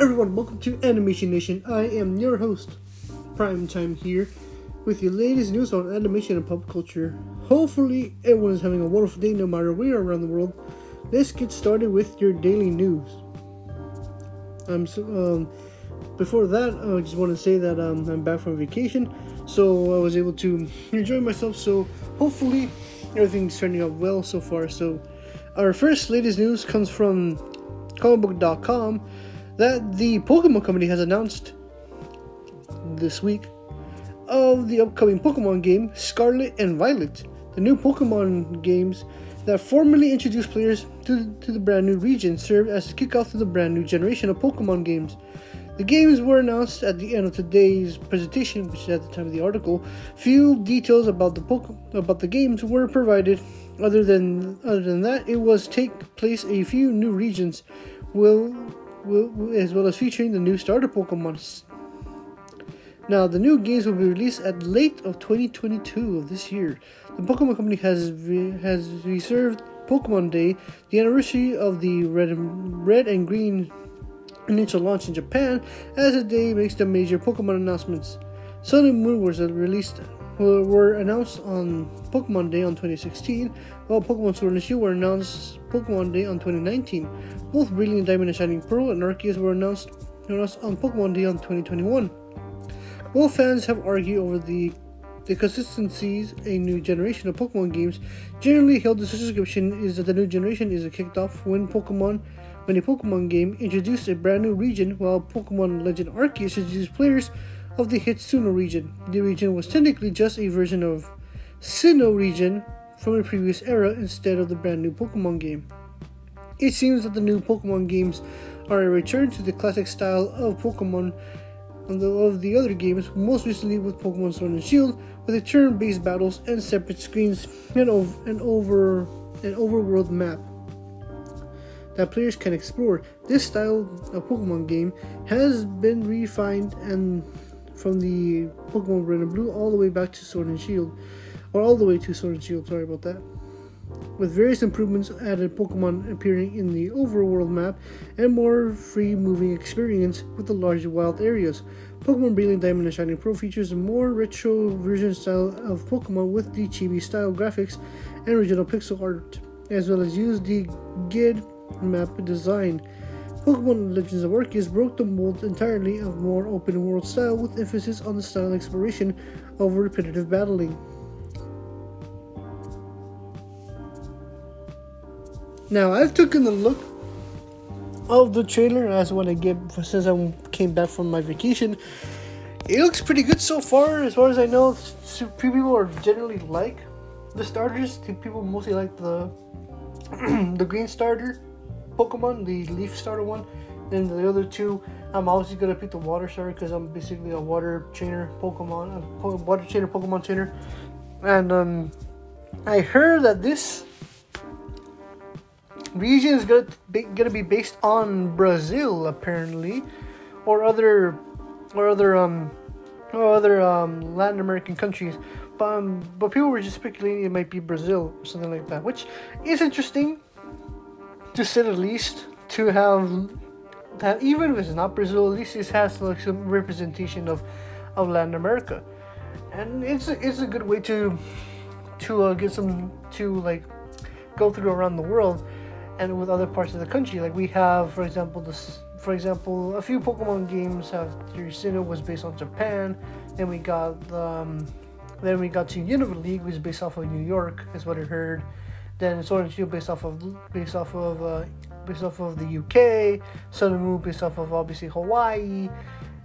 everyone, welcome to Animation Nation. I am your host, Prime Time here, with your latest news on animation and pop culture. Hopefully, everyone is having a wonderful day no matter where around the world. Let's get started with your daily news. I'm so, um, before that, I just want to say that um, I'm back from vacation, so I was able to enjoy myself. So hopefully, everything's turning out well so far. So, our first latest news comes from comicbook.com that the Pokemon Company has announced this week of the upcoming Pokemon game Scarlet and Violet. The new Pokemon games that formally introduced players to, to the brand new region serve as a kickoff to the brand new generation of Pokemon games. The games were announced at the end of today's presentation, which is at the time of the article. Few details about the Poke- about the games were provided. Other than other than that, it was take place a few new regions, will as well as featuring the new starter Pokemon. Now, the new games will be released at late of 2022 of this year. The Pokemon Company has re- has reserved Pokemon Day, the anniversary of the red and, red and green initial launch in Japan, as the day makes the major Pokemon announcements. Sun and Moon was released were announced on Pokemon Day on 2016, while Pokemon Sword and Shield were announced Pokemon Day on 2019. Both Brilliant Diamond and Shining Pearl and Arceus were announced, announced on Pokemon Day on 2021. Both fans have argued over the the consistencies a new generation of Pokemon games generally held the subscription is that the new generation is kicked off when Pokemon when a Pokemon game introduced a brand new region while Pokemon Legend Arceus introduced players of the hit Sinnoh region. The region was technically just a version of Sinnoh region from a previous era instead of the brand new Pokemon game. It seems that the new Pokemon games are a return to the classic style of Pokemon and of the other games, most recently with Pokemon Sword and Shield, with a turn-based battles and separate screens and over an over an overworld map that players can explore. This style of Pokemon game has been refined and from the Pokemon Red and Blue all the way back to Sword and Shield, or all the way to Sword and Shield. Sorry about that. With various improvements added, Pokemon appearing in the overworld map and more free moving experience with the larger wild areas. Pokemon Brilliant Diamond and Shining Pearl features a more retro version style of Pokemon with the chibi style graphics and original pixel art, as well as use the GID map design. Pokemon Legends of Arceus broke the mold entirely of more open world style with emphasis on the style exploration over repetitive battling. Now I've taken a look of the trailer as when I get since I came back from my vacation. It looks pretty good so far, as far as I know. People are generally like the starters. People mostly like the the green starter Pokemon, the Leaf starter one. Then the other two, I'm obviously gonna pick the Water starter because I'm basically a Water trainer Pokemon, a Water trainer Pokemon trainer. And um, I heard that this region is gonna be, gonna be based on Brazil apparently, or other, or other um, or other um Latin American countries. But um, but people were just speculating it might be Brazil or something like that, which is interesting to say the least. To have that even if it's not Brazil, at least it has like some representation of of Latin America, and it's a, it's a good way to to uh, get some to like go through around the world and with other parts of the country. Like we have, for example, this. For example, a few Pokemon games have Sinnoh was based on Japan. Then we got um, then we got to Unova League, which is based off of New York, is what I heard. Then Sword and Shield based off of based off of uh, based off of the UK. Sun and Moon based off of obviously Hawaii,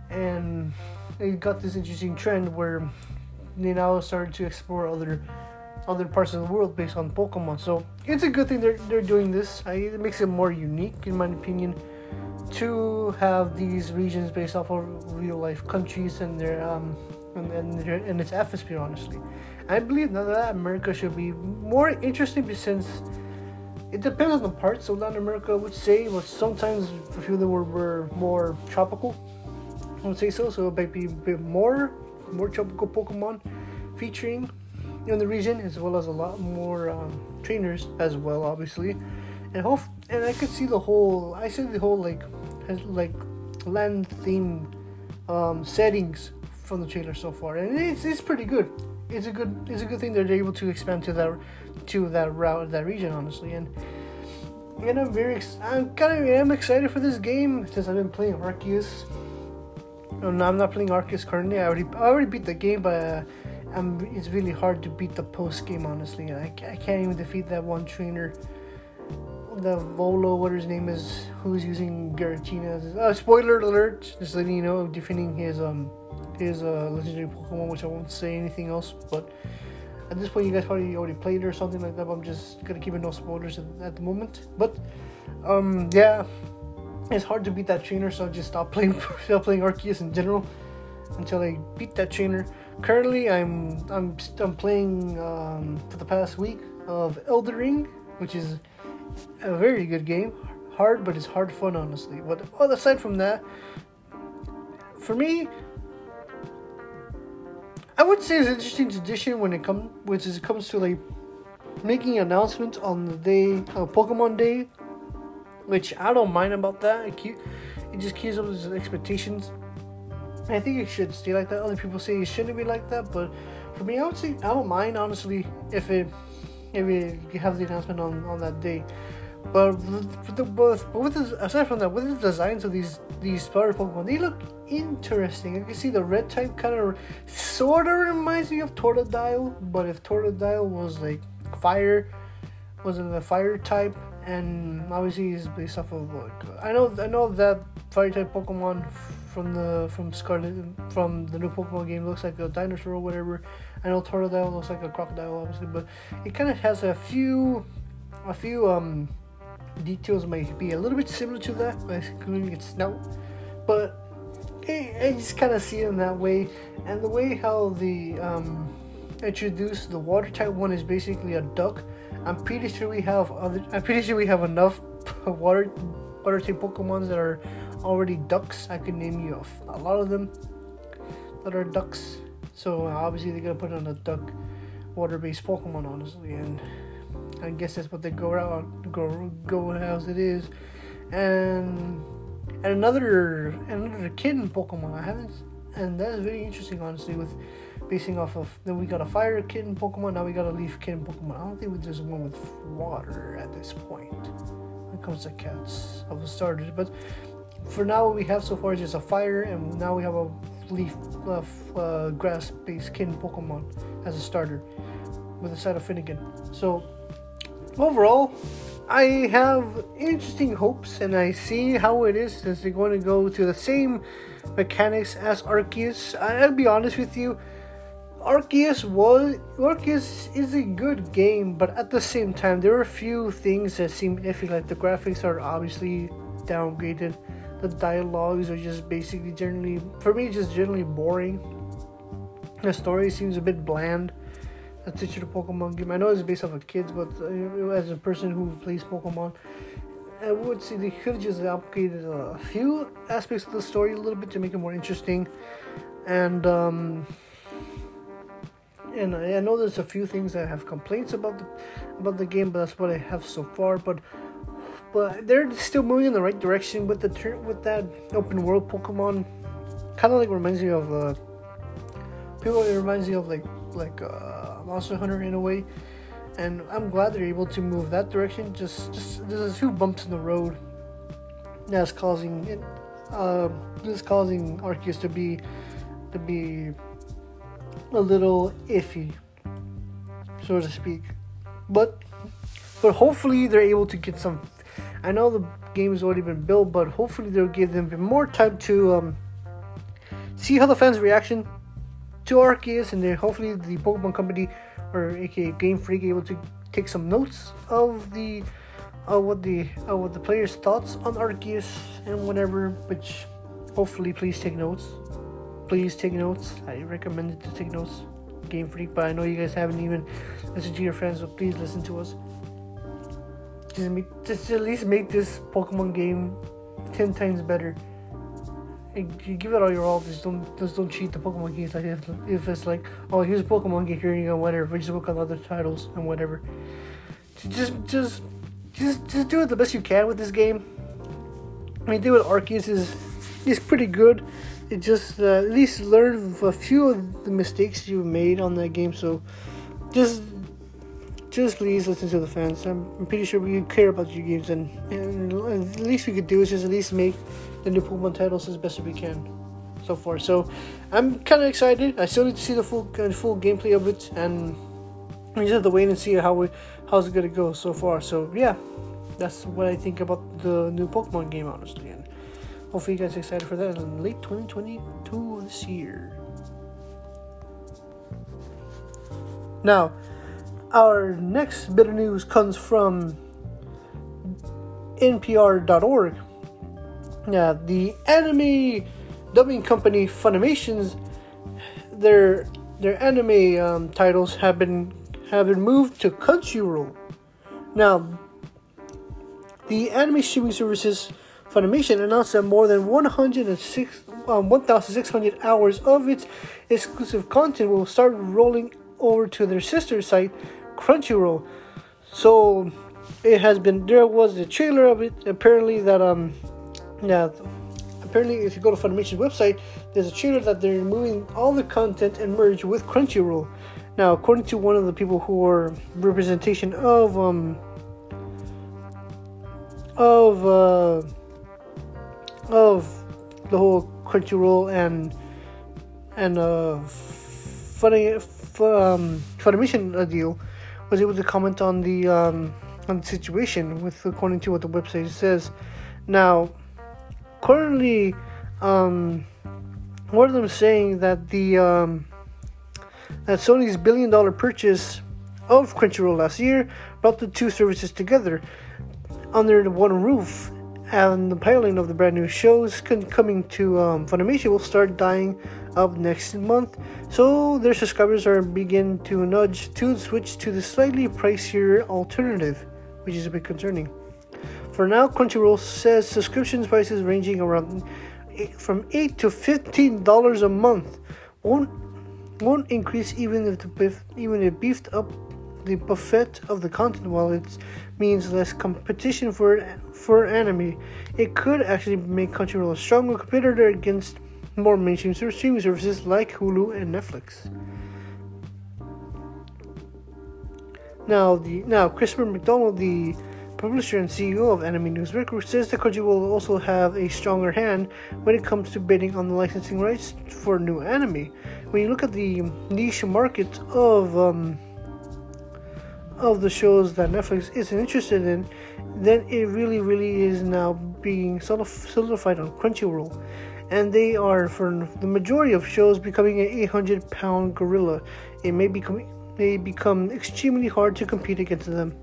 and it got this interesting trend where they now started to explore other other parts of the world based on Pokemon. So it's a good thing they're they're doing this. I, it makes it more unique, in my opinion, to have these regions based off of real life countries and their um and and, their, and its atmosphere. Honestly, I believe that America should be more interesting since it depends on the parts of Latin America. Would say, but sometimes a few of them were, were more tropical. I would say so. So it might be a bit more more tropical Pokemon featuring in the region, as well as a lot more um, trainers as well, obviously. And hope and I could see the whole. I see the whole like, like land theme um, settings from the trailer so far, and it's, it's pretty good. It's a good it's a good thing they're able to expand to that to that route that region honestly, and and I'm very I'm kind of am excited for this game since I've been playing Arceus. No, I'm not playing Arceus currently. I already I already beat the game, but. It's really hard to beat the post game, honestly. I, I can't even defeat that one trainer the Volo, what his name is, who's using Giratina. Uh, spoiler alert! Just letting you know, defending his um his uh, legendary Pokemon, which I won't say anything else. But at this point, you guys probably already played or something like that. But I'm just gonna keep it no spoilers at, at the moment. But um yeah, it's hard to beat that trainer, so I just stop playing stop playing Arceus in general until I beat that trainer. Currently, I'm I'm I'm playing um, for the past week of Elden Ring, which is a very good game. Hard, but it's hard fun, honestly. But well, aside from that, for me, I would say it's an interesting tradition when it comes, which is it comes to like making announcements on the day of Pokemon Day, which I don't mind about that. It, keep, it just keeps up with expectations. I think it should stay like that. Other people say it shouldn't be like that, but for me, I would say I don't mind honestly if it if you have the announcement on, on that day. But with the, but with the, aside from that, with the designs of these these starter Pokemon, they look interesting. You can see the red type kind of sort of reminds me of Totodile, but if Totodile was like fire, wasn't the fire type, and obviously is based off of like I know I know that fire type Pokemon from the from Scarlet from the new Pokemon game looks like a dinosaur or whatever. I know Totodile looks like a crocodile, obviously, but it kind of has a few a few um details might be a little bit similar to that, including its snout. But I, I just kind of see it in that way, and the way how the um introduced the water type one is basically a duck. I'm pretty sure we have other. I'm pretty sure we have enough water water type Pokemons that are already ducks. I could name you a, lot of them that are ducks. So obviously they're gonna put on a duck water-based Pokemon, honestly, and I guess that's what they go out go go as it is. And and another another kitten Pokemon I haven't, and that is very interesting, honestly, with basing off of then we got a fire kitten Pokemon, now we got a leaf kitten Pokemon. I don't think there's one with water at this point. When it comes to cats of the starters, but for now what we have so far is just a fire and now we have a leaf uh, uh, grass based kin pokemon as a starter with a side of finnegan so overall i have interesting hopes and i see how it is since they're going to go to the same mechanics as arceus i'll be honest with you Arceus was Arceus is a good game, but at the same time, there are a few things that seem iffy. Like the graphics are obviously downgraded the dialogues are just basically generally for me just generally boring. The story seems a bit bland. That's such a pokemon game. I know it's based off of kids but uh, as a person who plays pokemon i would say they could just upgraded a few aspects of the story a little bit to make it more interesting. And um and I, I know there's a few things that I have complaints about the about the game, but that's what I have so far. But but they're still moving in the right direction with the with that open world Pokemon. Kind of like reminds me of uh, people. It reminds me of like like uh, Monster Hunter in a way, and I'm glad they're able to move that direction. Just just there's a few bumps in the road that's causing it. Uh, this causing Arceus to be to be a little iffy, so to speak. But but hopefully they're able to get some I know the game has already been built, but hopefully they'll give them more time to um, see how the fans' reaction to Arceus, and then hopefully the Pokemon Company or aka Game Freak able to take some notes of the uh, what the uh, what the players' thoughts on Arceus and whatever. Which hopefully, please take notes. Please take notes. I recommend it to take notes. Game Freak, but I know you guys haven't even listened to your friends, so please listen to us just make, just at least make this Pokemon game ten times better. And you give it all your all. Just don't just don't cheat the Pokemon games. Like if, if it's like, oh, here's a Pokemon game, here you go, whatever. We Just work on other titles and whatever. Just just just just do it the best you can with this game. I mean, do with Arceus is is pretty good. It just uh, at least learn a few of the mistakes you made on that game. So just just please listen to the fans. I'm, I'm pretty sure we care about your games, and, and at least we could do is just at least make the new Pokemon titles as best as we can so far. So I'm kind of excited. I still need to see the full uh, full gameplay of it, and we just have to wait and see how we how's it gonna go so far. So yeah, that's what I think about the new Pokemon game, honestly. And hopefully, you guys are excited for that in late 2022 this year. Now, our next bit of news comes from NPR.org. Yeah, the anime dubbing company Funimation's their their anime um, titles have been have been moved to Crunchyroll. Now, the anime streaming services Funimation announced that more than 106, um, 1,600 hours of its exclusive content will start rolling over to their sister site, Crunchyroll. So it has been there was a trailer of it apparently that um yeah apparently if you go to Funimation's website there's a trailer that they're removing all the content and merge with Crunchyroll. Now according to one of the people who are representation of um of uh of the whole Crunchyroll and and uh funny um Funimation deal was able to comment on the um, on the situation with according to what the website says. Now, currently, um, one of them saying that the um, that Sony's billion dollar purchase of Crunchyroll last year brought the two services together under one roof, and the piloting of the brand new shows coming to um, Funimation will start dying up next month, so their subscribers are begin to nudge to switch to the slightly pricier alternative, which is a bit concerning. For now, Crunchyroll says subscription prices ranging around from eight to fifteen dollars a month won't won't increase even if the even if beefed up the buffet of the content it means less competition for for anime. It could actually make Crunchyroll a stronger competitor against more mainstream streaming services like Hulu and Netflix. Now, the now Christopher Macdonald, the publisher and CEO of Anime News Record, says that Crunchyroll will also have a stronger hand when it comes to bidding on the licensing rights for new anime. When you look at the niche market of um, of the shows that Netflix isn't interested in, then it really, really is now being solidified on Crunchyroll and they are, for the majority of shows, becoming an 800 pound gorilla. It may become, may become extremely hard to compete against them.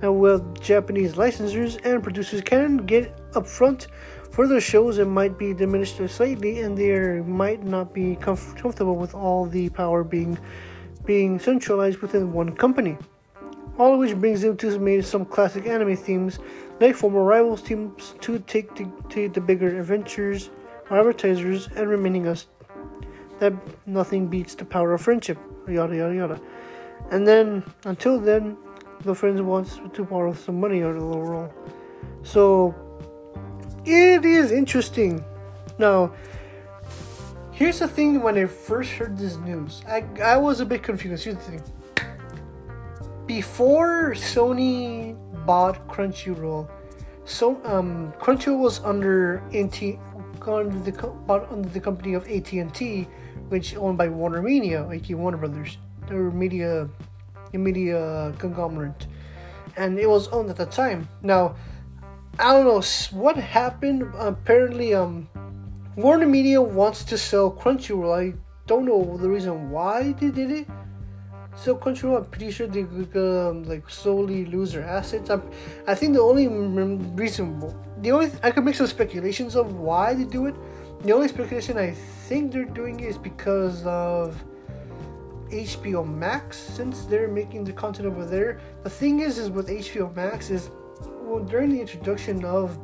Now, while Japanese licensors and producers can get upfront for their shows, it might be diminished slightly, and they might not be comf- comfortable with all the power being being centralized within one company. All of which brings them to some classic anime themes like former rivals teams to take the, to the bigger adventures, advertisers, and reminding us that nothing beats the power of friendship. Yada yada yada. And then until then, the friends wants to borrow some money out of the roll. So it is interesting. Now, here's the thing: when I first heard this news, I I was a bit confused. Here's the thing: before Sony bought Crunchyroll. So um, Crunchyroll was under AT under the bought under the company of AT and T, which owned by Warner Media, aka Warner Brothers, their media, media conglomerate, and it was owned at the time. Now, I don't know what happened. Apparently, um, Warner Media wants to sell Crunchyroll. I don't know the reason why they did it so Crunchyroll, I'm pretty sure they could um, like slowly lose their assets. I'm, I think the only reason, the only I could make some speculations of why they do it. The only speculation I think they're doing is because of HBO Max, since they're making the content over there. The thing is, is with HBO Max is well during the introduction of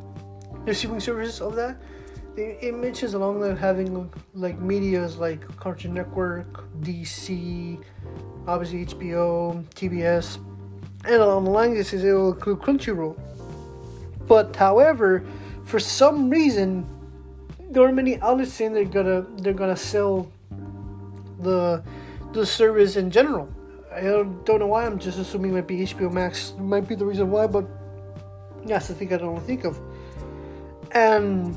the streaming services of that, it, it mentions along with having like media's like Cartoon Network, DC obviously HBO, TBS, and along the line this is it will include Crunchyroll. But however, for some reason, there are many outlets saying they're gonna they're gonna sell the the service in general. I don't, don't know why. I'm just assuming it might be HBO Max. Might be the reason why, but that's the thing I don't think of. And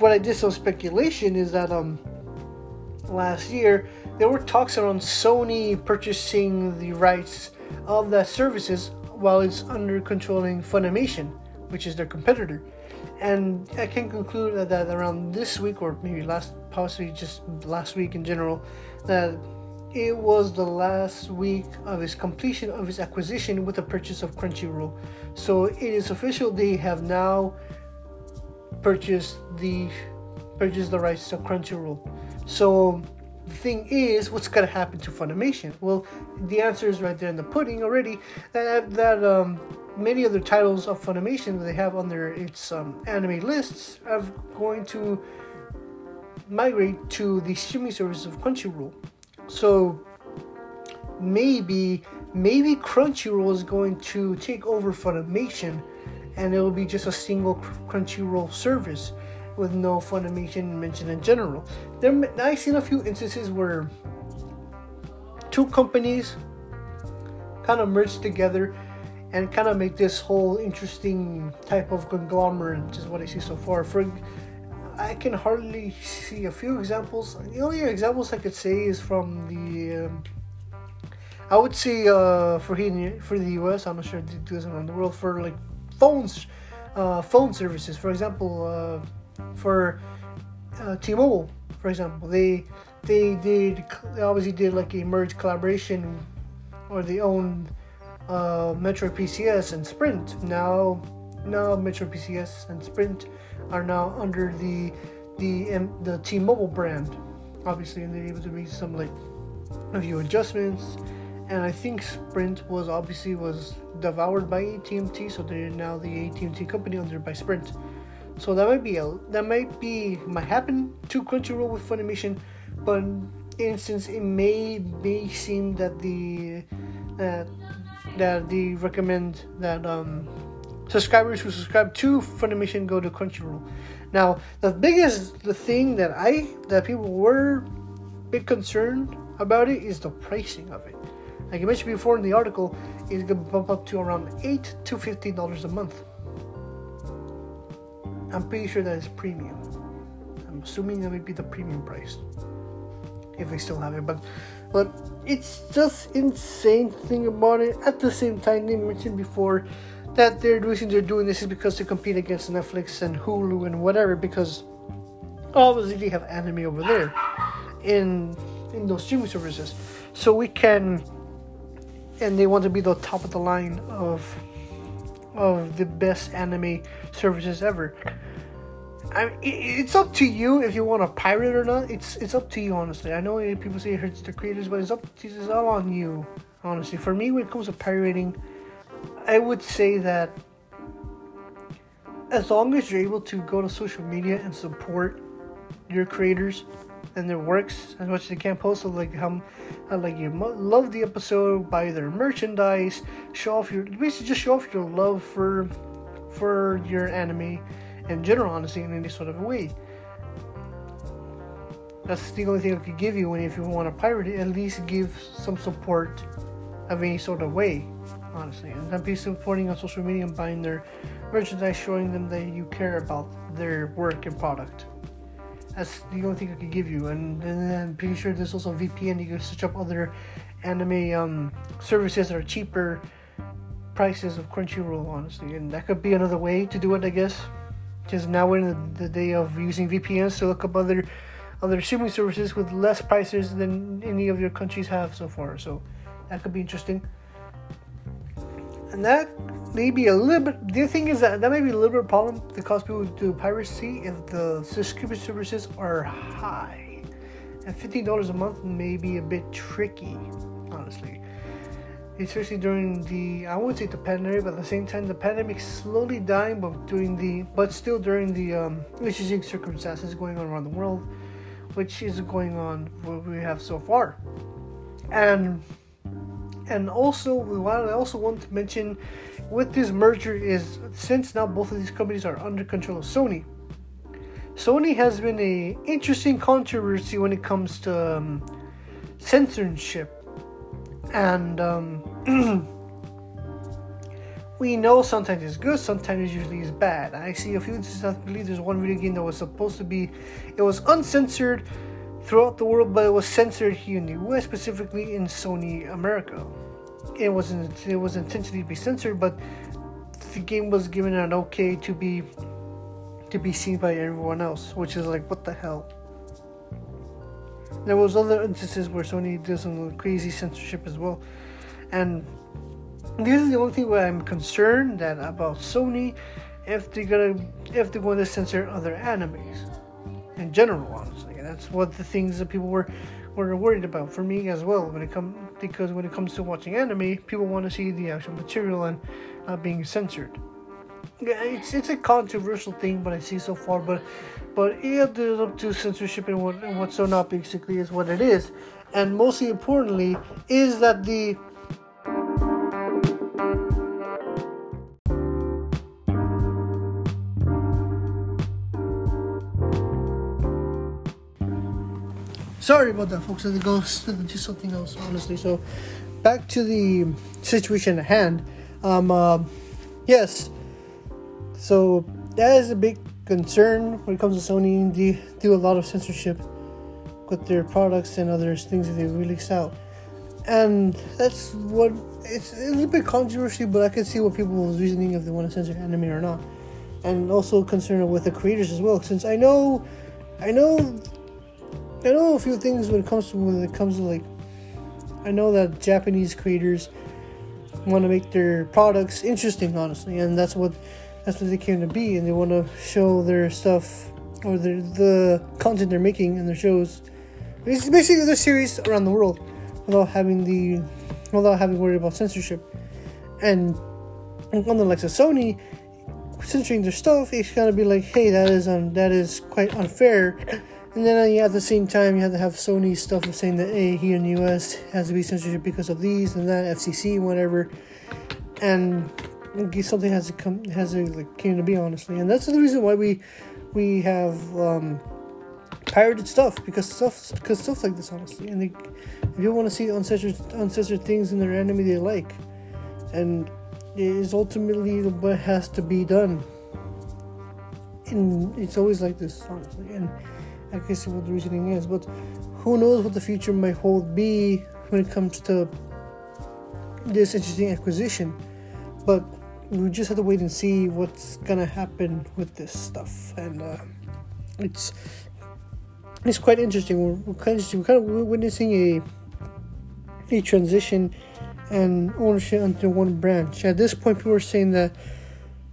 what I did some speculation is that um last year there were talks around Sony purchasing the rights of the services while it's under controlling Funimation, which is their competitor. And I can conclude that, that around this week, or maybe last, possibly just last week in general, that it was the last week of his completion of his acquisition with the purchase of Crunchyroll. So it is official; they have now purchased the purchased the rights to Crunchyroll. So the thing is, what's gonna happen to Funimation? Well, the answer is right there in the pudding already. That that um, many other titles of Funimation that they have on their its um, anime lists are going to migrate to the streaming service of Crunchyroll. So maybe maybe Crunchyroll is going to take over Funimation, and it will be just a single Crunchyroll service with no Funimation mentioned in general. There, I've seen a few instances where two companies kind of merge together and kind of make this whole interesting type of conglomerate, which is what I see so far. For I can hardly see a few examples. The only examples I could say is from the. Um, I would say uh, for here for the U.S. I'm not sure they do this around the world for like phones, uh, phone services. For example, uh, for uh, T-Mobile, for example, they they did they obviously did like a merge collaboration, or they owned uh, Metro PCS and Sprint. Now, now Metro PCS and Sprint are now under the the the T-Mobile brand, obviously, and they're able to make some like a few adjustments. And I think Sprint was obviously was devoured by AT&T, so they're now the AT&T company under by Sprint. So that might be a that might be might happen to Crunchyroll with Funimation, but in instance it may may seem that the that that they recommend that um, subscribers who subscribe to Funimation go to Crunchyroll. Now, the biggest the thing that I that people were big concerned about it is the pricing of it. Like I mentioned before in the article, it's gonna bump up to around eight to fifteen dollars a month. I'm pretty sure that is premium. I'm assuming that would be the premium price if they still have it, but but it's just insane thing about it. At the same time, they mentioned before that the reason they're doing this is because to compete against Netflix and Hulu and whatever because obviously they have anime over there in in those streaming services. So we can and they want to be the top of the line of of the best anime services ever. I it's up to you if you want to pirate or not. It's it's up to you, honestly. I know people say it hurts the creators, but it's up. It's all on you, honestly. For me, when it comes to pirating, I would say that as long as you're able to go to social media and support your creators and their works as much as they can post like um, how, how like you love the episode buy their merchandise show off your basically just show off your love for for your anime in general, honestly, in any sort of way. That's the only thing I could give you And if you want to pirate it, at least give some support of any sort of way, honestly. And not be supporting on social media and buying their merchandise, showing them that you care about their work and product. That's the only thing I could give you. And, then I'm pretty sure there's also VPN. You can search up other anime um, services that are cheaper prices of Crunchyroll, honestly. And that could be another way to do it, I guess because now we're in the, the, day of using VPNs to look up other other streaming services with less prices than any of your countries have so far. So that could be interesting. And that may be a little bit. The thing is that that may be a little bit problem to cause people to do piracy if the subscription services are high. And fifteen dollars a month may be a bit tricky, honestly especially during the I wouldn't say the pandemic, but at the same time the pandemic slowly dying, but during the but still during the um, interesting circumstances going on around the world, which is going on what we have so far, and and also what I also want to mention with this merger is since now both of these companies are under control of Sony. Sony has been a interesting controversy when it comes to um, censorship, and um, we know sometimes it's good, sometimes it usually it's bad. I see a few instances. I believe there's one video game that was supposed to be, it was uncensored throughout the world, but it was censored here in the U.S., specifically in Sony America. It wasn't. It was intentionally to be censored, but the game was given an okay to be to be seen by everyone else, which is like what the hell. There was other instances where Sony did some crazy censorship as well, and this is the only thing where I'm concerned that about Sony if they're gonna if they're going to censor other animes in general honestly that's what the things that people were were worried about for me as well when it come because when it comes to watching anime people want to see the actual material and not being censored. Yeah, it's it's a controversial thing but I see so far but but it is up to censorship and what and what's so not basically is what it is. And mostly importantly is that the Sorry about that, folks. It goes to something else, honestly. So, back to the situation at hand. Um, uh, yes. So that is a big concern when it comes to Sony. They do a lot of censorship with their products and other things that they release out, and that's what it's a little bit controversial. But I can see what people's reasoning if they want to censor anime or not, and also concerned with the creators as well. Since I know, I know I know a few things when it comes to when it comes to like I know that Japanese creators want to make their products interesting honestly and that's what that's what they came to be and they want to show their stuff or their, the content they're making in their shows. It's basically their series around the world without having the without having worry about censorship. And on the likes of Sony censoring their stuff it's gonna be like hey that is um that is quite unfair and then uh, at the same time, you have to have Sony stuff saying that hey, here in the US has to be censorship because of these and that, FCC, whatever, and something has to come has to like came to be honestly, and that's the reason why we we have um, pirated stuff because stuff because stuff like this honestly, and they, if you want to see uncensored uncensored things in their anime they like, and it is ultimately what has to be done. And it's always like this honestly, and I guess what the reasoning is, but who knows what the future might hold be when it comes to this interesting acquisition. But we just have to wait and see what's gonna happen with this stuff, and uh, it's it's quite interesting. We're, we're kind of we're kind of witnessing a a transition and ownership under one branch. At this point, people are saying that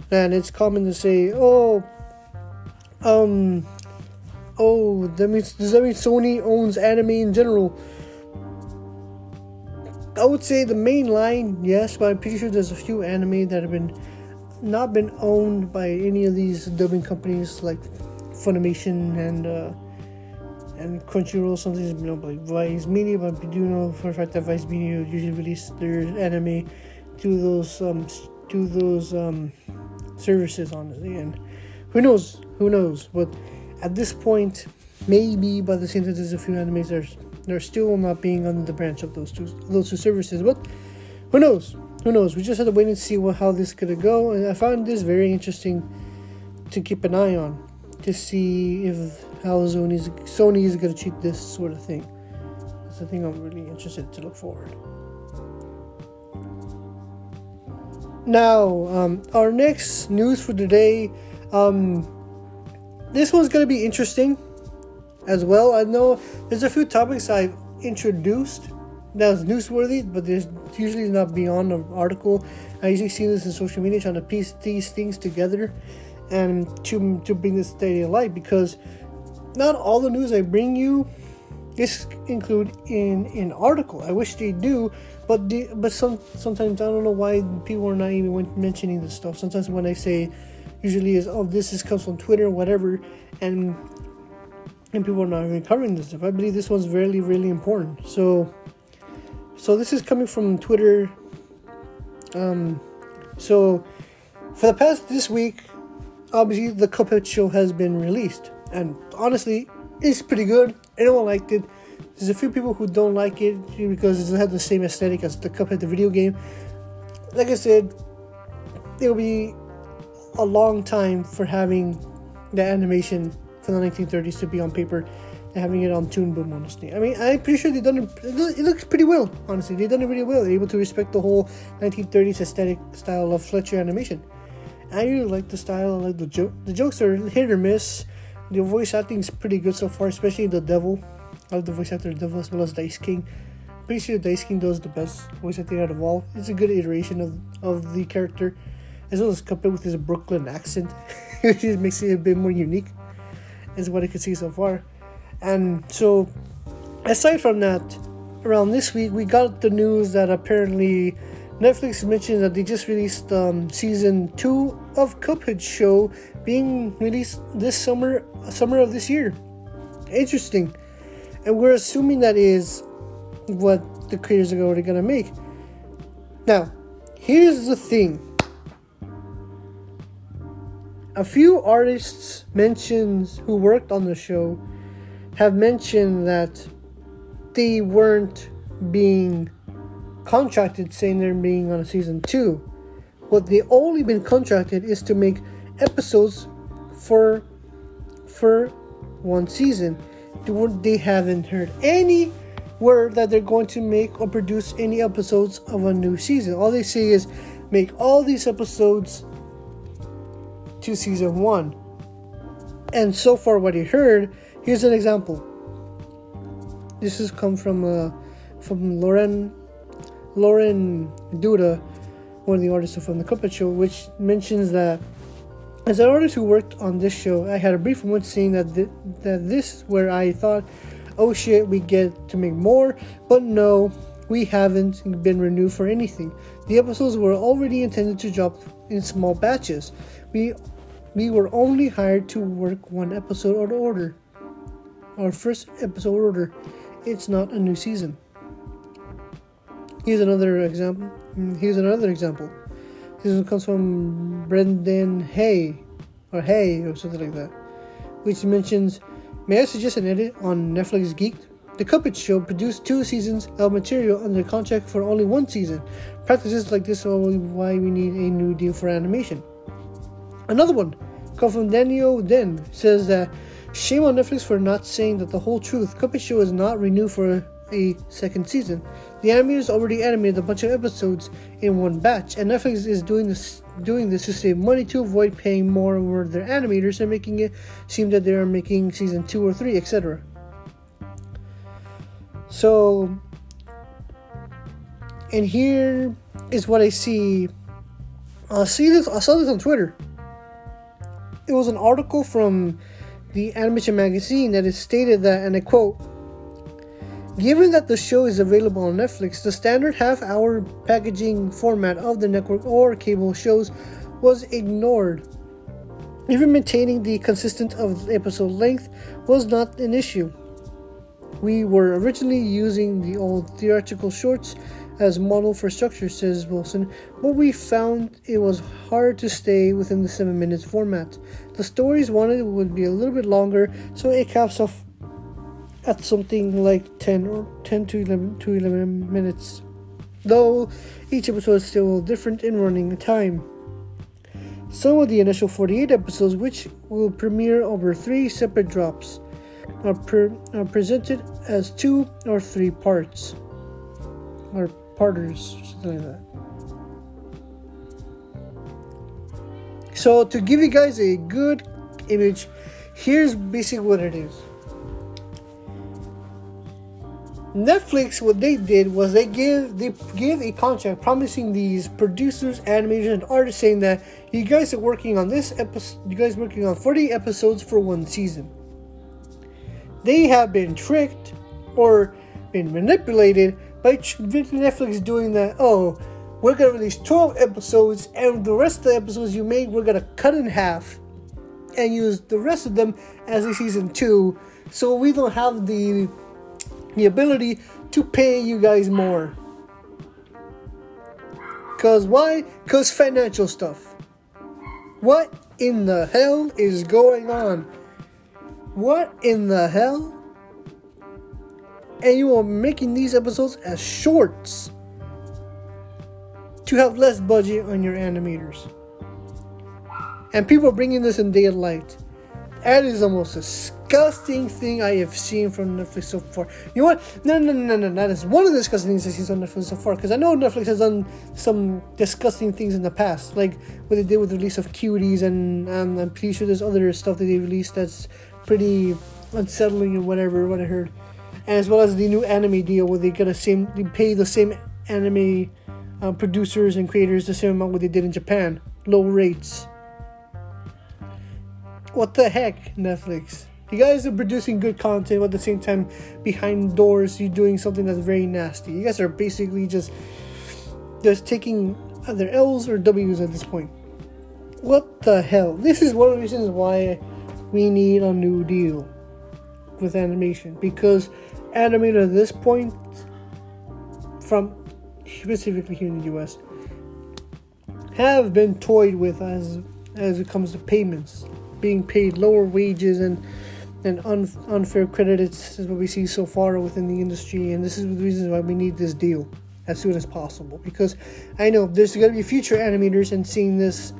that it's common to say, "Oh, um, Oh, that means does that mean Sony owns anime in general? I would say the main line, yes, but I'm pretty sure there's a few anime that have been not been owned by any of these dubbing companies like Funimation and uh, and Crunchyroll. Something's you know like VIZ Media, but I do know for a fact that VIZ Media usually release their anime to those um to those um services honestly, and who knows, who knows, but at this point, maybe by the same time there's a few animes that are, they're still not being under the branch of those two those two services. But who knows? Who knows? We just have to wait and see what, how this is gonna go. And I found this very interesting to keep an eye on to see if how Sony's Sony is gonna treat this sort of thing. That's the thing I'm really interested to look forward. Now, um, our next news for today. Um, this one's going to be interesting as well. I know there's a few topics I've introduced that's newsworthy, but there's usually not beyond an article. I usually see this in social media trying to piece these things together and to to bring this day to light because not all the news I bring you is include in an article. I wish they do, but the, but some sometimes I don't know why people are not even mentioning this stuff. Sometimes when I say usually is oh this is comes from Twitter whatever and and people are not even covering this stuff. I believe this one's really really important. So so this is coming from Twitter. Um, so for the past this week, obviously the Cuphead show has been released. and honestly, it's pretty good. Everyone liked it. There's a few people who don't like it because it doesn't have the same aesthetic as the Cuphead the video game. Like I said, it'll be a long time for having the animation from the 1930s to be on paper and having it on Toon Boom, honestly. I mean, I'm pretty sure they've done it, it looks pretty well, honestly. They've done it really well. They're able to respect the whole 1930s aesthetic style of Fleischer animation. I really like the style, I like the joke. The jokes are hit or miss. The voice acting is pretty good so far, especially the devil. I love the voice actor the devil as well as Dice King. Pretty sure Dice King does the best voice acting out of all. It's a good iteration of, of the character, as well as coupled with his Brooklyn accent, which makes it a bit more unique, is what I can see so far. And so, aside from that, around this week we got the news that apparently Netflix mentioned that they just released um, season two of Cuphead show being released this summer, summer of this year. Interesting, and we're assuming that is what the creators are already gonna make. Now, here's the thing. A few artists mentions who worked on the show have mentioned that they weren't being contracted saying they're being on a season two. What they only been contracted is to make episodes for for one season. They haven't heard any word that they're going to make or produce any episodes of a new season. All they say is make all these episodes to season one. And so far, what I heard, here's an example. This has come from uh, from Lauren Lauren Duda, one of the artists from the Cuphead Show, which mentions that as an artist who worked on this show, I had a brief moment saying that th- that this where I thought, oh shit, we get to make more, but no, we haven't been renewed for anything. The episodes were already intended to drop in small batches. We we were only hired to work one episode order. Our first episode order. It's not a new season. Here's another example. Mm, here's another example. This one comes from Brendan Hay, or Hay, or something like that, which mentions May I suggest an edit on Netflix Geeked? The Cuphead Show produced two seasons of material under contract for only one season. Practices like this are why we need a new deal for animation. Another one, come from Daniel Den, says that shame on Netflix for not saying that the whole truth. Cuphead Show is not renewed for a second season. The animators already animated a bunch of episodes in one batch, and Netflix is doing this doing this to save money to avoid paying more for their animators and making it seem that they are making season two or three, etc. So, and here is what I see. I see this. I saw this on Twitter. It was an article from the Animation Magazine that is stated that, and I quote Given that the show is available on Netflix, the standard half hour packaging format of the network or cable shows was ignored. Even maintaining the consistent of episode length was not an issue. We were originally using the old theatrical shorts as model for structure, says Wasson, but we found it was hard to stay within the 7 minutes format. The stories wanted would be a little bit longer, so it caps off at something like 10 or 10 to 11 to 11 minutes. Though each episode is still different in running time. Some of the initial 48 episodes which will premiere over three separate drops are, are presented as two or three parts. Or parters something like that so to give you guys a good image here's basically what it is Netflix, what they did was they give they gave a contract promising these producers, animators, and artists saying that you guys are working on this episode. You guys working on 40 episodes for one season. They have been tricked or been manipulated by Netflix doing that. Oh, we're gonna release 12 episodes, and the rest of the episodes you made, we're gonna cut in half and use the rest of them as a season two, so we don't have the the ability to pay you guys more. Cause why? Cause financial stuff. What in the hell is going on? What in the hell? And you are making these episodes as shorts to have less budget on your animators. And people are bringing this in daylight. That is the most disgusting thing I have seen from Netflix so far. You know what? No, no, no, no, no. That is one of the disgusting things I've seen on Netflix so far. Because I know Netflix has done some disgusting things in the past, like what they did with the release of Cuties, and, and I'm pretty sure there's other stuff that they released that's pretty unsettling and whatever. What I heard, as well as the new anime deal where they get a same, they pay the same anime uh, producers and creators the same amount what they did in Japan, low rates. What the heck, Netflix? You guys are producing good content, but at the same time, behind doors, you're doing something that's very nasty. You guys are basically just just taking either L's or W's at this point. What the hell? This is one of the reasons why we need a new deal with animation because animator at this point, from specifically here in the U.S., have been toyed with as as it comes to payments being paid lower wages and and un, unfair credits is what we see so far within the industry, and this is the reason why we need this deal as soon as possible. Because I know there's going to be future animators and seeing this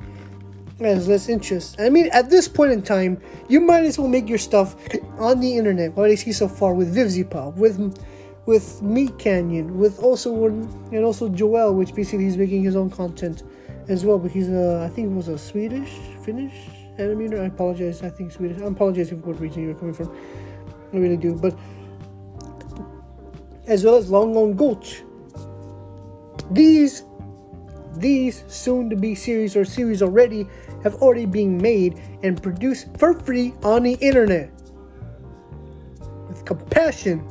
as less interest. I mean, at this point in time, you might as well make your stuff on the internet. What I see so far with VivziePop, with with Meat Canyon, with also and also Joel, which basically he's making his own content as well. But he's a, I think it was a Swedish, Finnish animator. I apologize. I think Swedish. I apologize if what region you're coming from. I really do. But as well as Long Gone Gulch. These these soon to be series or series already have already been made and produced for free on the internet with compassion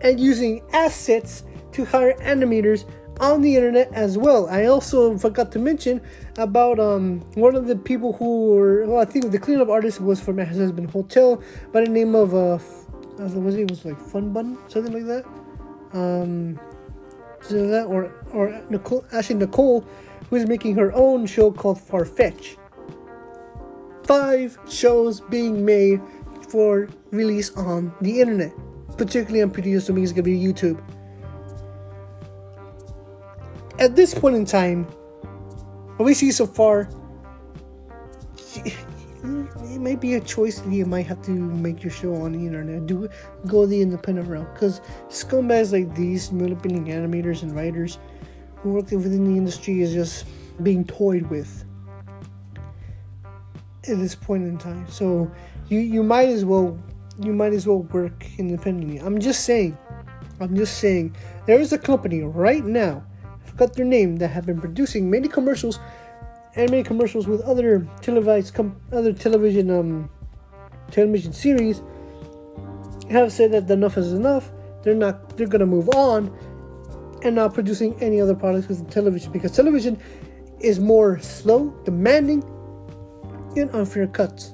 and using assets to hire animators on the internet as well. I also forgot to mention about um one of the people who were well, I think the cleanup artist was from My Hazbin Hotel by the name of uh, uh was it was like Fun Bun something like that. Um, so that or or Nicole actually Nicole who is making her own show called Farfetch. Five shows being made for release on the internet. Particularly, I'm pretty assuming it's gonna be YouTube at this point in time, what we see so far, it might be a choice that you might have to make your show on the internet. Do go the independent route because scumbags like these, manipulating animators and writers who work within the industry, is just being toyed with at this point in time. So you you might as well you might as well work independently. I'm just saying. I'm just saying there is a company right now I forgot their name, that have been producing many commercials, anime commercials with other televised, com- other television, um, television series, have said that enough is enough. They're not. They're gonna move on, and not producing any other products with television because television is more slow, demanding, and unfair cuts.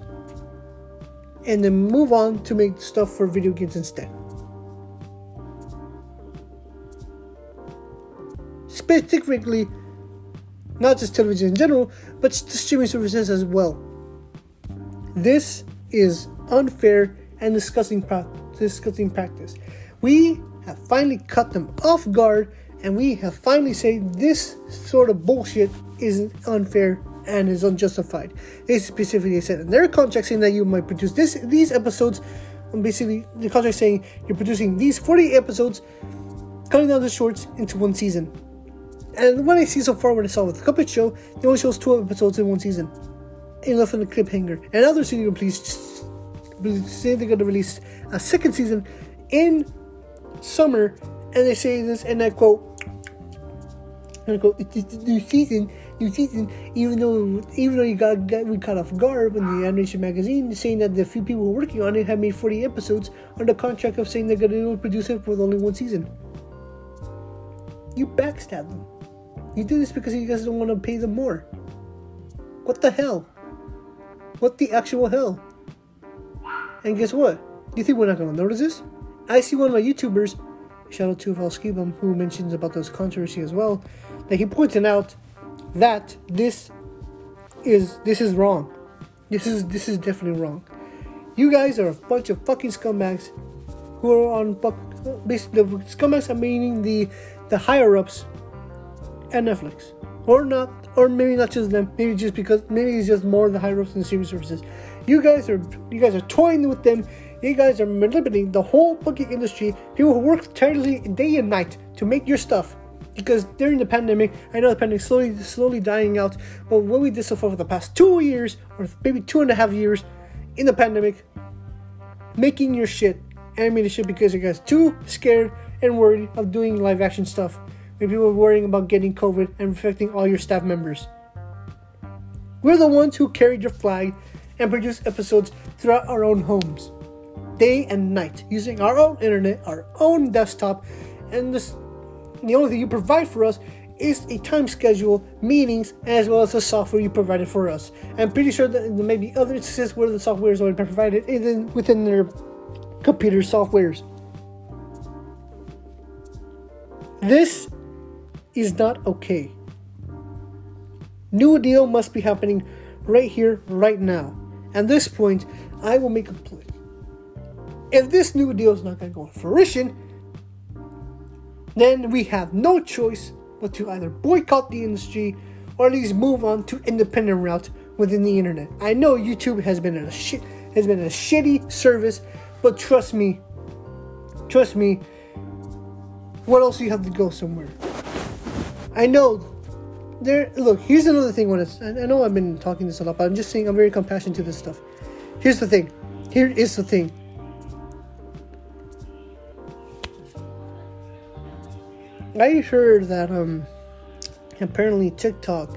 And then move on to make stuff for video games instead. specifically not just television in general, but the streaming services as well. This is unfair and disgusting, pra- disgusting practice. We have finally cut them off guard, and we have finally said this sort of bullshit isn't unfair and is unjustified. They specifically said in their contract saying that you might produce this these episodes. and Basically, the contract saying you're producing these 40 episodes, cutting down the shorts into one season. And what I see so far, what I saw with the Cuphead Show, they only shows two episodes in one season. It left in a cliffhanger. And now they're say they're going to release a second season in summer, and they say this, and I quote, and I quote, it's new season, new season. Even though, even though you got, got we caught off guard when the animation magazine saying that the few people working on it have made 40 episodes under contract of saying they're going to produce it with only one season. You backstab them. You do this because you guys don't want to pay them more. What the hell? What the actual hell? And guess what? You think we're not gonna notice this? I see one of my YouTubers, shout out to Valskibum, who mentions about this controversy as well, that he pointed out that this is this is wrong. This is this is definitely wrong. You guys are a bunch of fucking scumbags who are on fuck. Basically, the scumbags are meaning the the higher ups at Netflix, or not, or maybe not just them. Maybe just because maybe it's just more the higher ups in the streaming services. You guys are you guys are toying with them. You guys are manipulating the whole fucking industry. People who work tirelessly day and night to make your stuff. Because during the pandemic, I know the pandemic slowly slowly dying out, but what we did so far for the past two years, or maybe two and a half years, in the pandemic, making your shit, animated shit, because you guys too scared and worried of doing live action stuff. When people are worrying about getting COVID and infecting all your staff members. We're the ones who carried your flag and produced episodes throughout our own homes day and night using our own internet, our own desktop, and this, the only thing you provide for us is a time schedule, meetings, as well as the software you provided for us. I'm pretty sure that there may be other instances where the software is already provided within, within their computer softwares. This is not okay. New deal must be happening right here, right now. At this point, I will make a plea if this new deal is not going to go to fruition, then we have no choice but to either boycott the industry or at least move on to independent route within the internet. I know YouTube has been a has been a shitty service, but trust me, trust me, what else do you have to go somewhere? I know there look, here's another thing when it's I know I've been talking this a lot, but I'm just saying I'm very compassionate to this stuff. Here's the thing. Here is the thing. I heard that um apparently TikTok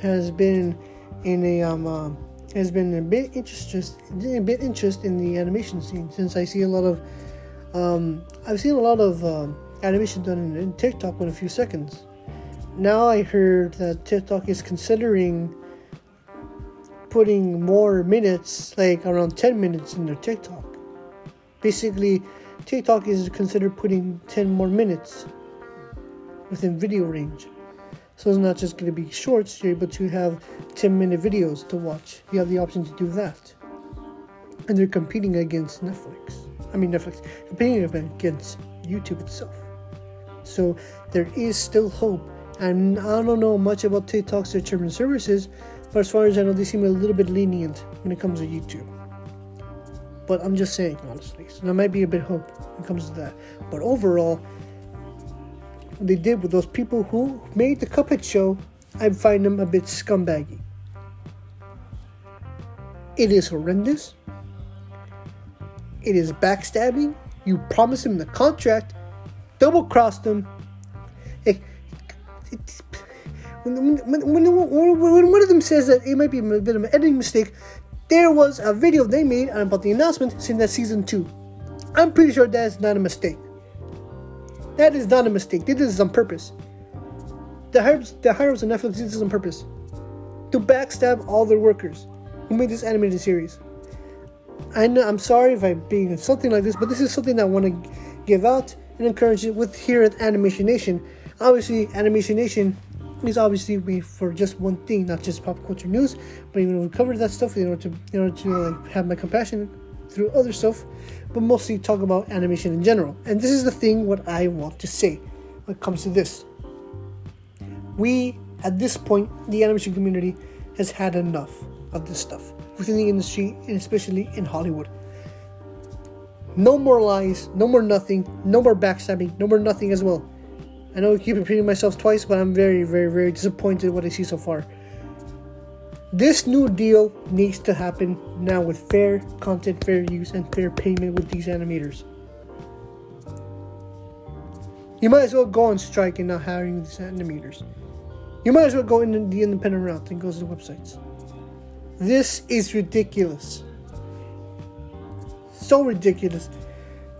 has been in a um uh, has been a bit interest a bit interest in the animation scene since I see a lot of um I've seen a lot of um, animation done in, in TikTok in a few seconds. Now I heard that TikTok is considering putting more minutes, like around 10 minutes in their TikTok. Basically, TikTok is considered putting 10 more minutes within video range. So it's not just going to be shorts, you're able to have 10 minute videos to watch. You have the option to do that. And they're competing against Netflix. I mean, Netflix, competing against YouTube itself. So there is still hope. And I don't know much about TikTok's determined services, but as far as I know, they seem a little bit lenient when it comes to YouTube. But I'm just saying, honestly. So there might be a bit of hope when it comes to that. But overall, they did with those people who made the Cuphead show, I find them a bit scumbaggy. It is horrendous. It is backstabbing. You promised him the contract, double crossed it, when, when, when, when, one of them says that it might be a bit of an editing mistake, there was a video they made about the announcement saying that season two. I'm pretty sure that's not a mistake. That is not a mistake. They did this on purpose. The hires, the hires of Netflix did this on purpose to backstab all their workers who made this animated series. I know, I'm sorry if I'm being something like this, but this is something I want to give out and encourage it with here at Animation Nation. Obviously, Animation Nation is obviously made for just one thing, not just pop culture news, but even we cover that stuff in order to in order to like have my compassion through other stuff but mostly talk about animation in general. And this is the thing what I want to say when it comes to this. We, at this point, the animation community has had enough of this stuff within the industry and especially in Hollywood. No more lies, no more nothing, no more backstabbing, no more nothing as well. I know I keep repeating myself twice, but I'm very, very, very disappointed what I see so far. This new deal needs to happen now with fair content, fair use, and fair payment with these animators. You might as well go on strike and not hiring these animators. You might as well go in the independent route and go to the websites. This is ridiculous. So ridiculous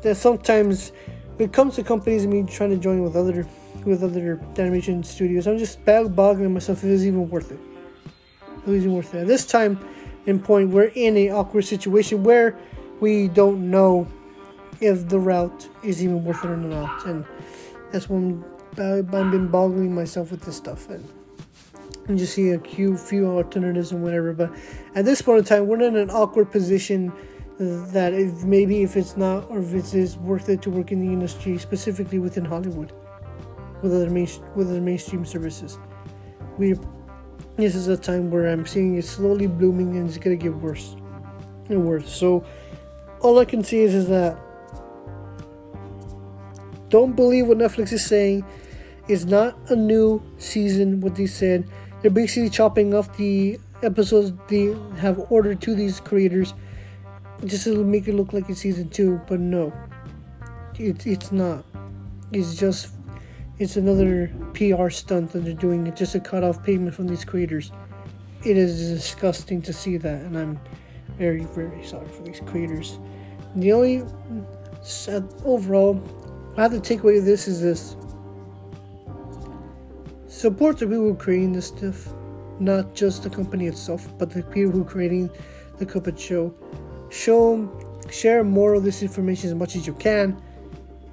that sometimes when it comes to companies me trying to join with other with other animation studios, I'm just boggling myself if it's even worth it losing worth it. This time in point, we're in an awkward situation where we don't know if the route is even worth it or not, and that's when I've been boggling myself with this stuff and. And just see a few few alternatives and whatever, but at this point in time, we're in an awkward position that if maybe if it's not or if it is worth it to work in the industry specifically within Hollywood with other main with other mainstream services. We this is a time where I'm seeing it slowly blooming and it's gonna get worse and worse. So all I can say is, is that don't believe what Netflix is saying. It's not a new season. What they said, they're basically chopping off the episodes they have ordered to these creators just to make it look like it's season two. But no, it's it's not. It's just it's another PR stunt that they're doing. Just a cut off payment from these creators. It is disgusting to see that, and I'm very, very sorry for these creators. The only overall, I have to take away of this is this: support the people creating this stuff, not just the company itself, but the people who are creating the Cuphead show. Show, share more of this information as much as you can,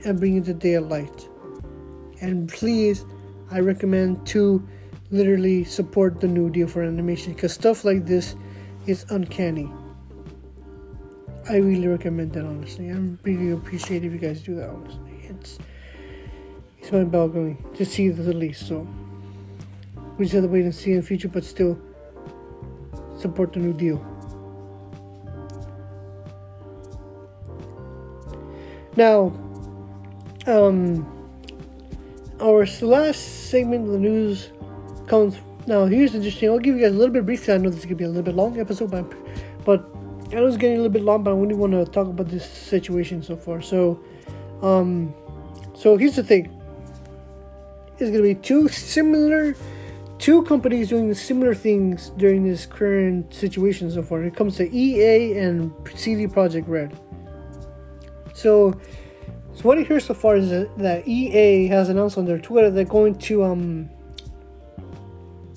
and bring it to daylight. And please, I recommend to literally support the new deal for animation because stuff like this is uncanny. I really recommend that honestly. I'm really appreciate if you guys do that honestly. It's it's my balcony to see the least. So we just have to wait and see in future, but still support the new deal. Now, um, our last segment of the news comes now. Here's the interesting. I'll give you guys a little bit briefly. I know this is gonna be a little bit long episode, but but I it's getting a little bit long. But I really want to talk about this situation so far. So, um, so here's the thing. It's gonna be two similar, two companies doing similar things during this current situation so far. It comes to EA and CD Projekt Red. So so what I hear so far is that EA has announced on their Twitter they're going to um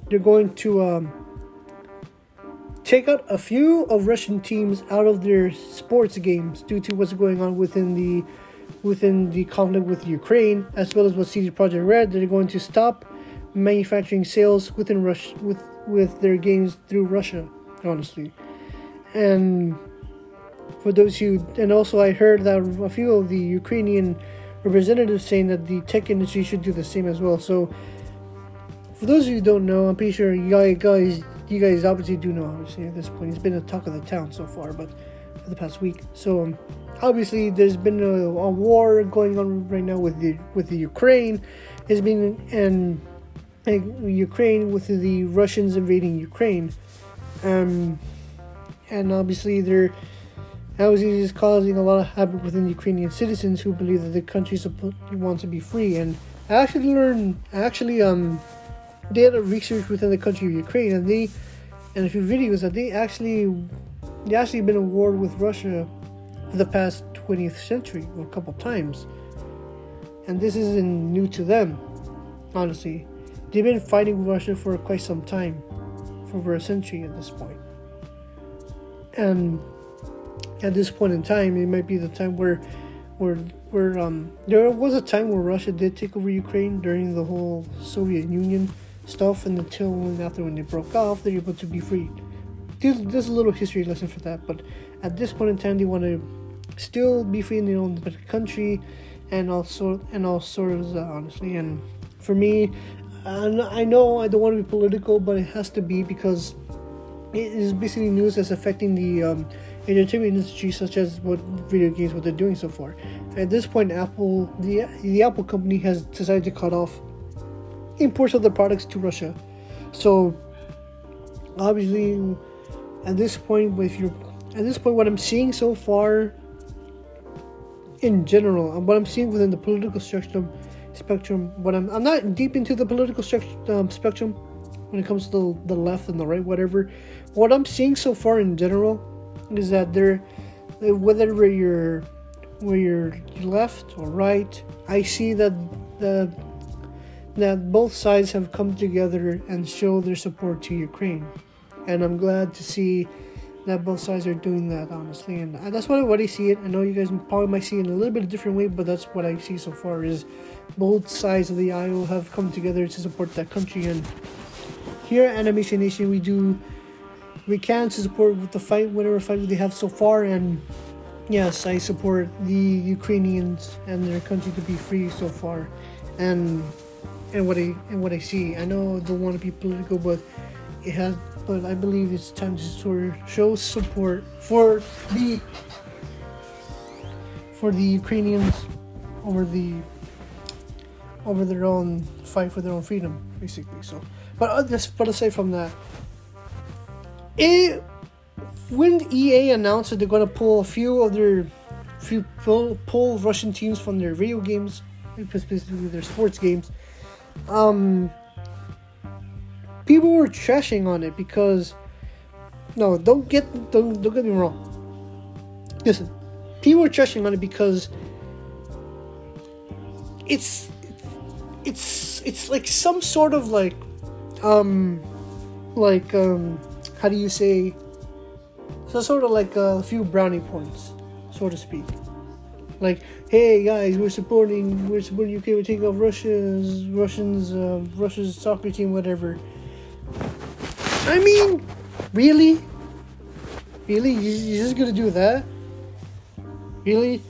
they're going to um take out a few of Russian teams out of their sports games due to what's going on within the within the conflict with Ukraine, as well as what CD Projekt Red. They're going to stop manufacturing sales within Russia with with their games through Russia, honestly, and for those who, and also I heard that a few of the Ukrainian representatives saying that the tech industry should do the same as well. So, for those of you who don't know, I'm pretty sure you guys, you guys obviously do know. Obviously, at this point, it's been a talk of the town so far, but for the past week. So, um, obviously, there's been a, a, war going on right now with the with the Ukraine. Has been and Ukraine with the Russians invading Ukraine, um, and obviously they're was is causing a lot of havoc within Ukrainian citizens who believe that the country wants to be free. And I actually learned, actually, um, did a research within the country of Ukraine, and they, and a few videos that they actually, they actually been at war with Russia for the past 20th century, a couple times. And this isn't new to them, honestly. They've been fighting with Russia for quite some time, for over a century at this point. And at this point in time, it might be the time where, where, where um, there was a time where Russia did take over Ukraine during the whole Soviet Union stuff, and until and after when they broke off, they're able to be free. There's, there's a little history lesson for that, but at this point in time, they want to still be free in their own country, and also and all sorts, uh, honestly. And for me, I know I don't want to be political, but it has to be because it is basically news that's affecting the um, entertainment industry, such as what video games, what they're doing so far. At this point, Apple, the the Apple company has decided to cut off imports of their products to Russia. So, obviously, at this point, if you're at this point, what I'm seeing so far, in general, and what I'm seeing within the political spectrum, spectrum, what I'm I'm not deep into the political um, spectrum when it comes to the, the left and the right, whatever. What I'm seeing so far in general is that they're whether you're where you're left or right, I see that the that both sides have come together and show their support to Ukraine, and I'm glad to see that both sides are doing that honestly, and that's what, what I see it. I know you guys probably might see it in a little bit of different way, but that's what I see so far is both sides of the aisle have come together to support that country, and here at Animation Nation we do we can to support with the fight, whatever fight they have so far. And yes, I support the Ukrainians and their country to be free so far. And and what I and what I see, I know don't want to be political, but it has. But I believe it's time to sort show support for the for the Ukrainians over the over their own fight for their own freedom, basically. So, but uh, this, but aside from that, it when EA announced that they're gonna pull a few of their few pull, pull Russian teams from their video games, specifically their sports games, um, people were trashing on it because no, don't get don't don't get me wrong. Listen, people were trashing on it because it's it's it's like some sort of like um like um how do you say so sort of like a few brownie points so to speak. Like hey guys we're supporting we're supporting UK we're taking off Russia's Russians uh, Russia's soccer team whatever. I mean really? Really? You're just gonna do that? Really?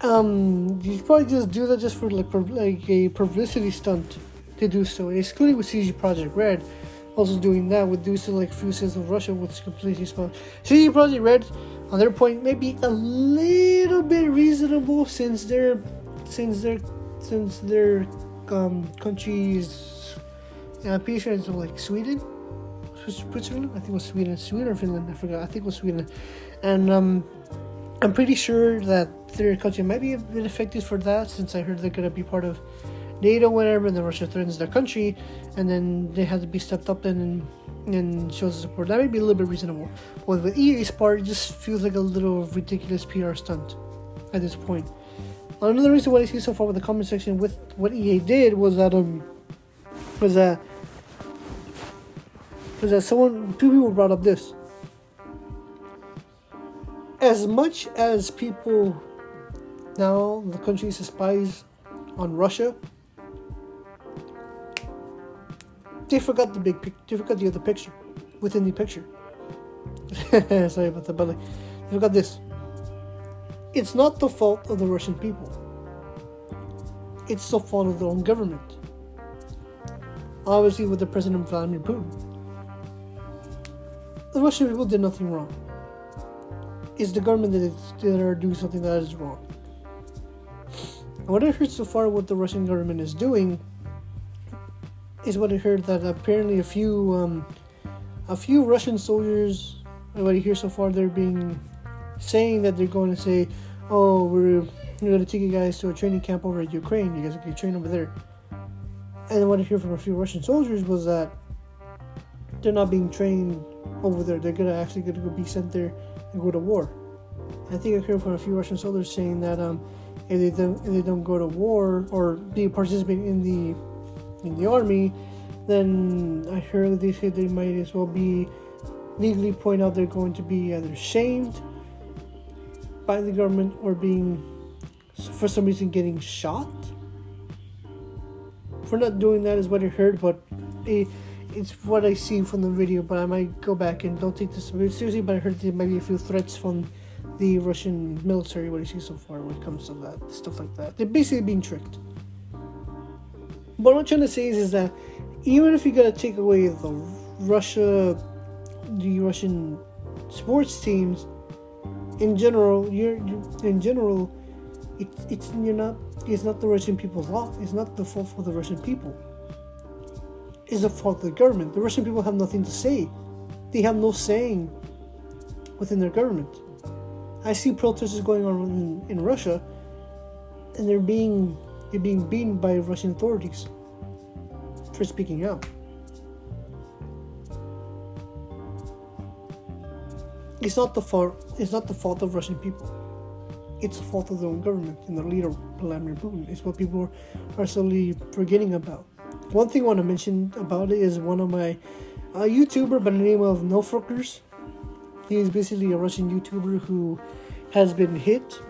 Um, you probably just do that just for like like a publicity stunt to do so. Excluding with CD Projekt Red, also doing that would do so like few sales of Russia with completely small. CD Projekt Red, on their point, may be a little bit reasonable since their since their since their um, countries. I'm pretty sure it's like Sweden, Switzerland. I think it was Sweden, Sweden or Finland. I forgot. I think it was Sweden, and um, I'm pretty sure that their country might be a bit affected for that since I heard they're to be part of NATO, whatever, and then Russia threatens their country, and then they have to be stepped up and and shows support. That might be a little bit reasonable. But with EA's part, it just feels like a little ridiculous PR stunt at this point. Another reason what I see so far with the comment section with what EA did was that um was that was that someone two people brought up this. As much as people now the country spies on Russia. They forgot the big picture. They forgot the other picture within the picture. Sorry about that, but like, they forgot this. It's not the fault of the Russian people. It's the fault of their own government. Obviously, with the President Vladimir Putin. The Russian people did nothing wrong. It's the government that, is, that are doing something that is wrong And what I heard so far, what the Russian government is doing, is what I heard that apparently a few, um, a few Russian soldiers, what I hear so far, they're being saying that they're going to say, "Oh, we're we're going to take you guys to a training camp over at Ukraine. You guys can train over there." And what I hear from a few Russian soldiers was that they're not being trained over there. They're gonna actually gonna be sent there and go to war. I think I heard from a few Russian soldiers saying that um, if they don't if they don't go to war or be participating in the in the army, then I heard they said they might as well be legally point out they're going to be either shamed by the government or being for some reason getting shot. For not doing that is what I heard, but it, it's what I see from the video. But I might go back and don't take this seriously. But I heard there might be a few threats from the Russian military, what I see so far when it comes to that, stuff like that. They're basically being tricked. What I'm trying to say is, is that even if you gotta take away the Russia, the Russian sports teams, in general, you're, you're in general, it's it's you're not it's not the Russian people's fault. It's not the fault of the Russian people. It's the fault of the government. The Russian people have nothing to say. They have no saying within their government. I see protests going on in, in Russia, and they're being being beaten by Russian authorities for speaking out. It's not the fault. It's not the fault of Russian people. It's the fault of their own government and their leader Vladimir Putin. It's what people are slowly forgetting about. One thing I want to mention about it is one of my uh, YouTuber by the name of No Fuckers he is basically a Russian YouTuber who has been hit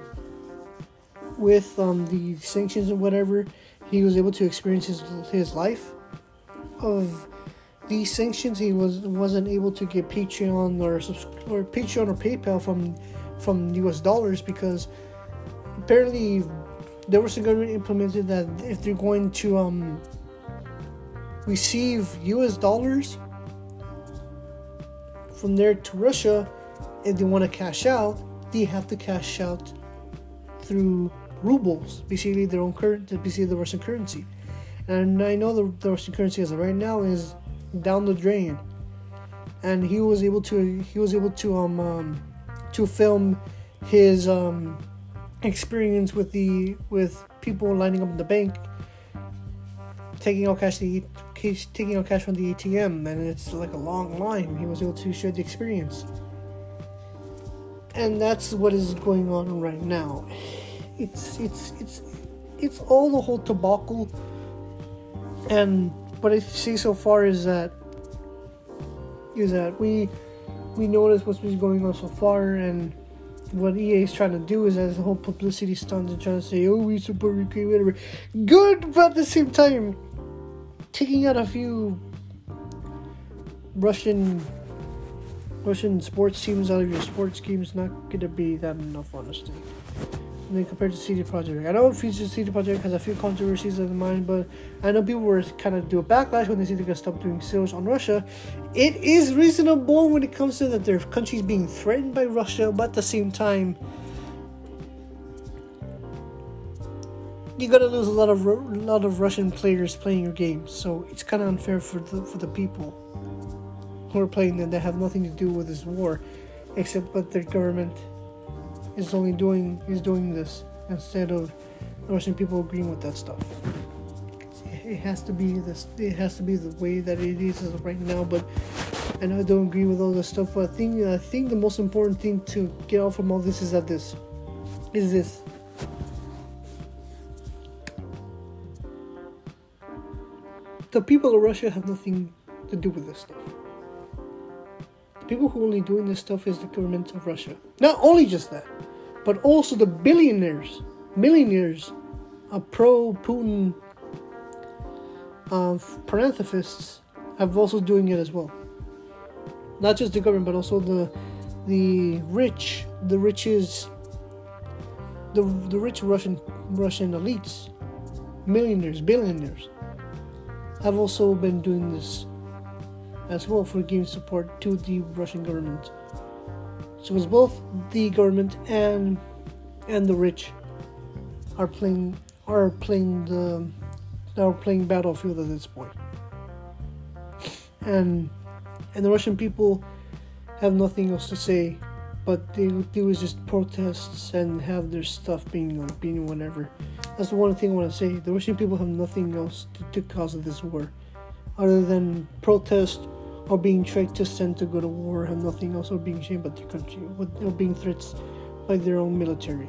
with um, the sanctions and whatever. He was able to experience his, his life of these sanctions he was wasn't able to get Patreon or or Patreon or PayPal from from US dollars because apparently there was a government implemented that if they're going to um, receive US dollars from there to Russia, if they want to cash out, they have to cash out through rubles, basically their own currency, basically the Russian currency. And I know the, the Russian currency as of right now is down the drain. And he was able to he was able to um, um to film his um experience with the with people lining up in the bank taking out cash the taking out cash from the ATM and it's like a long line he was able to share the experience and that's what is going on right now it's it's it's it's all the whole tobacco and what I see so far is that is that we we notice what's been going on so far and what EA is trying to do is as a whole publicity stunt and trying to say, oh, we support Ukraine, whatever. Good, but at the same time, taking out a few Russian Russian sports teams out of your sports game is not gonna be that enough, honestly. Then compared to CD Projekt, I know CD Projekt has a few controversies in mind, but I know people were kind of do a backlash when they see they're gonna stop doing sales on Russia. It is reasonable when it comes to that their countries being threatened by Russia, but at the same time, you gotta lose a lot of a lot of Russian players playing your game, so it's kind of unfair for the for the people who are playing them that have nothing to do with this war, except but their government is only doing is doing this instead of Russian people agreeing with that stuff. It has to be this. It has to be the way that it is right now. But I know I don't agree with all this stuff. But I think I think the most important thing to get out from all this is that this is this. The people of Russia have nothing to do with this stuff. The people who are only doing this stuff is the government of Russia. Not only just that, but also the billionaires, millionaires, uh, pro Putin uh, paranthropists have also doing it as well. Not just the government, but also the the rich, the riches, the the rich Russian Russian elites, millionaires, billionaires, have also been doing this as well for giving support to the Russian government. So it's both the government and and the rich are playing are playing the are playing battlefield at this point. And and the Russian people have nothing else to say, but they do is just protests and have their stuff being being whatever. That's the one thing I want to say. The Russian people have nothing else to, to cause this war, other than protest or being tricked to send to go to war, have nothing else, or being shamed by their country, or being threats by their own military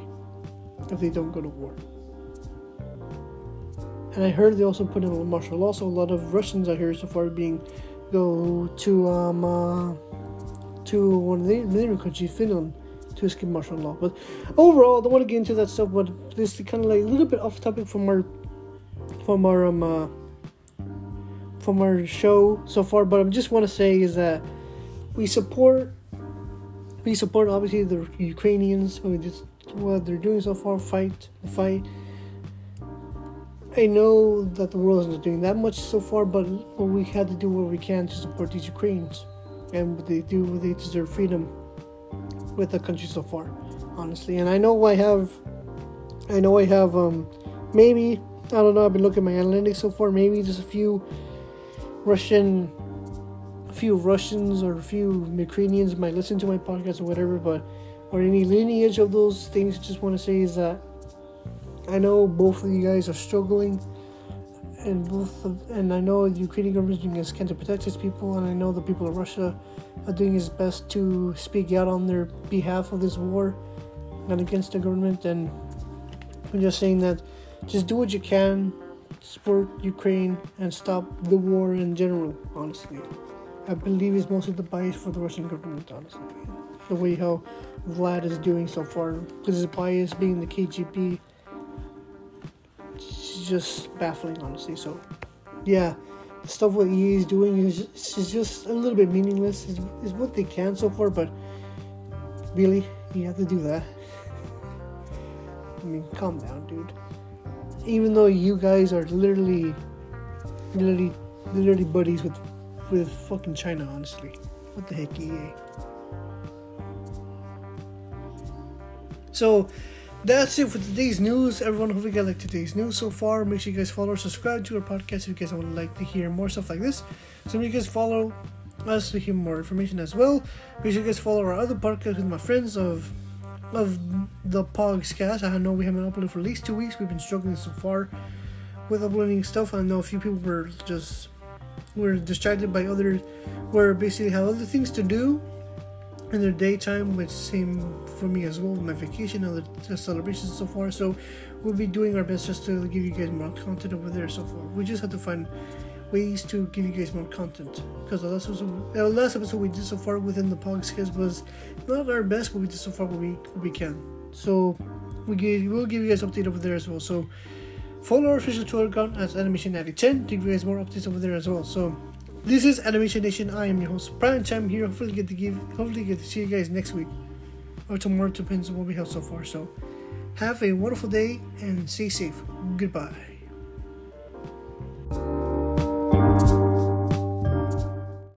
if they don't go to war. And I heard they also put in a martial law, so a lot of Russians I hear so far being go to um uh, to one of the neighboring countries, Finland, to escape martial law. But overall, I don't want to get into that stuff. But this is kind of like a little bit off topic from our from our um. Uh, from our show so far, but I just want to say is that we support we support obviously the Ukrainians we just what they're doing so far fight the fight. I know that the world isn't doing that much so far, but we had to do what we can to support these Ukrainians, and what they do they deserve freedom with the country so far, honestly. And I know I have, I know I have um maybe I don't know. I've been looking at my analytics so far. Maybe just a few Russian, a few Russians or a few Ukrainians might listen to my podcast or whatever, but or any lineage of those things. Just want to say is that I know both of you guys are struggling, and both of, and I know the Ukrainian government is doing its can to protect its people, and I know the people of Russia are doing its best to speak out on their behalf of this war and against the government. And I'm just saying that just do what you can support Ukraine and stop the war in general, honestly. I believe it's mostly the bias for the Russian government, honestly. The way how Vlad is doing so far, because his bias being the KGB, it's just baffling, honestly. So, yeah, the stuff what EA is doing is, is just a little bit meaningless. Is is what they can so far, but really, you have to do that. I mean, calm down, dude. Even though you guys are literally, literally, literally buddies with, with fucking China, honestly. What the heck, EA? So, that's it for today's news. Everyone, hope you guys like today's news so far. Make sure you guys follow or subscribe to our podcast if you guys would like to hear more stuff like this. So make sure you guys follow us to hear more information as well. Make sure you guys follow our other podcast with my friends of of the Pogscast. I know we haven't uploaded for at least two weeks. We've been struggling so far with uploading stuff. I know a few people were just were distracted by other were basically have other things to do in their daytime, which same for me as well my vacation and the celebrations so far. So we'll be doing our best just to give you guys more content over there so far. We just have to find ways to give you guys more content because the last episode, the last episode we did so far within the podcast was not our best, but we did so far what we what we can. So we give, we'll give you guys update over there as well. So follow our official Twitter account as Animation 10 to give you guys more updates over there as well. So this is Animation Nation. I am your host, Brian Time here. Hopefully get to give hopefully get to see you guys next week. Or tomorrow depends on what we have so far. So have a wonderful day and stay safe. Goodbye.